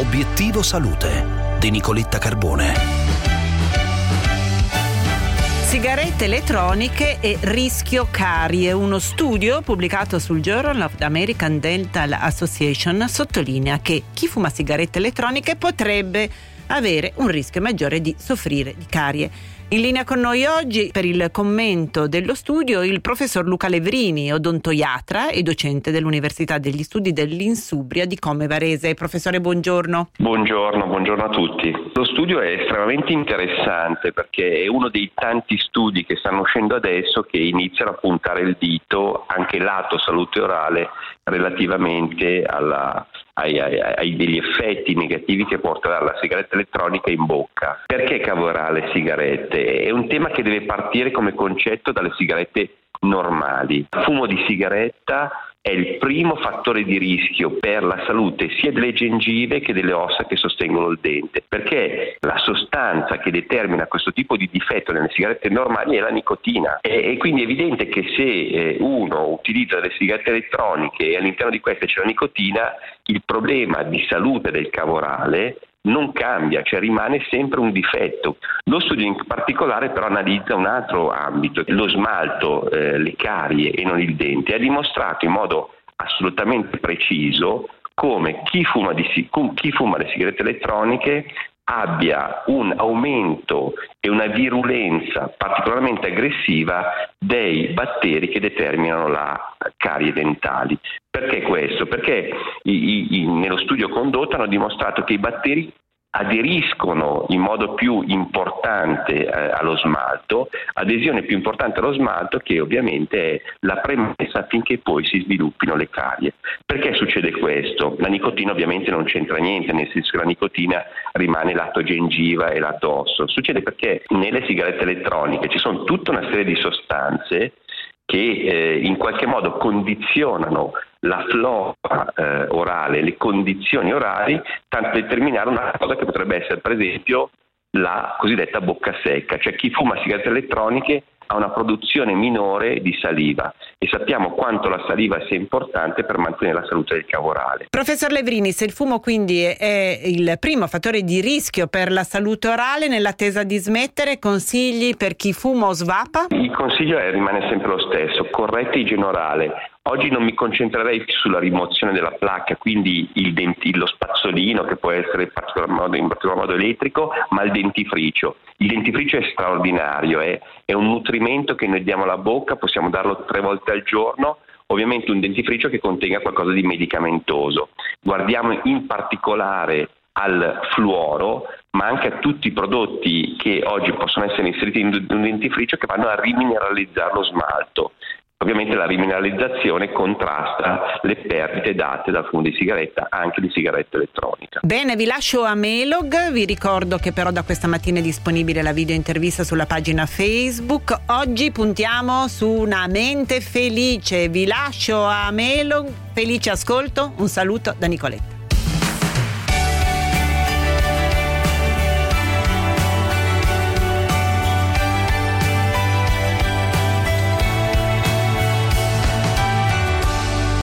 Obiettivo Salute di Nicoletta Carbone. Sigarette elettroniche e rischio carie. Uno studio pubblicato sul Journal of the American Dental Association sottolinea che chi fuma sigarette elettroniche potrebbe avere un rischio maggiore di soffrire di carie. In linea con noi oggi per il commento dello studio il professor Luca Levrini, odontoiatra e docente dell'Università degli Studi dell'Insubria di Come Varese. Professore, buongiorno. Buongiorno, buongiorno a tutti. Lo studio è estremamente interessante perché è uno dei tanti studi che stanno uscendo adesso che iniziano a puntare il dito anche lato salute orale relativamente alla, ai, ai, ai, degli effetti negativi che porta la sigaretta elettronica in bocca. Perché cavorà le sigarette? È un tema che deve partire come concetto dalle sigarette normali. Il fumo di sigaretta è il primo fattore di rischio per la salute sia delle gengive che delle ossa che sostengono il dente, perché la sostanza che determina questo tipo di difetto nelle sigarette normali è la nicotina e, e quindi è evidente che se eh, uno utilizza delle sigarette elettroniche e all'interno di queste c'è la nicotina, il problema di salute del cavorale non cambia, cioè rimane sempre un difetto. Lo studio in particolare però analizza un altro ambito, lo smalto, eh, le carie e non il dente, ha dimostrato in modo assolutamente preciso come chi fuma, di, chi fuma le sigarette elettroniche abbia un aumento e una virulenza particolarmente aggressiva dei batteri che determinano la carie dentali. Perché questo? Perché i, i, nello studio condotto hanno dimostrato che i batteri aderiscono in modo più importante eh, allo smalto, adesione più importante allo smalto che ovviamente è la premessa affinché poi si sviluppino le carie. Perché succede questo? La nicotina ovviamente non c'entra niente, nel senso che la nicotina rimane lato gengiva e lato osso. Succede perché nelle sigarette elettroniche ci sono tutta una serie di sostanze che eh, in qualche modo condizionano la flora eh, orale, le condizioni orali, tanto determinare una cosa che potrebbe essere per esempio la cosiddetta bocca secca, cioè chi fuma sigarette elettroniche ha una produzione minore di saliva e sappiamo quanto la saliva sia importante per mantenere la salute del cavo orale. Professor Levrini, se il fumo quindi è il primo fattore di rischio per la salute orale, nell'attesa di smettere, consigli per chi fuma o svapa? Il consiglio è, rimane sempre lo stesso, corretta igiene orale, Oggi non mi concentrerei sulla rimozione della placca, quindi denti, lo spazzolino che può essere in particolar modo, in particolar modo elettrico, ma il dentifricio. Il dentifricio è straordinario, è, è un nutrimento che noi diamo alla bocca, possiamo darlo tre volte al giorno, ovviamente un dentifricio che contenga qualcosa di medicamentoso. Guardiamo in particolare al fluoro, ma anche a tutti i prodotti che oggi possono essere inseriti in un dentifricio che vanno a rimineralizzare lo smalto. Ovviamente la rimineralizzazione contrasta le perdite date dal fumo di sigaretta, anche di sigaretta elettronica. Bene, vi lascio a Melog, vi ricordo che però da questa mattina è disponibile la video intervista sulla pagina Facebook. Oggi puntiamo su una mente felice, vi lascio a Melog, felice ascolto, un saluto da Nicoletta.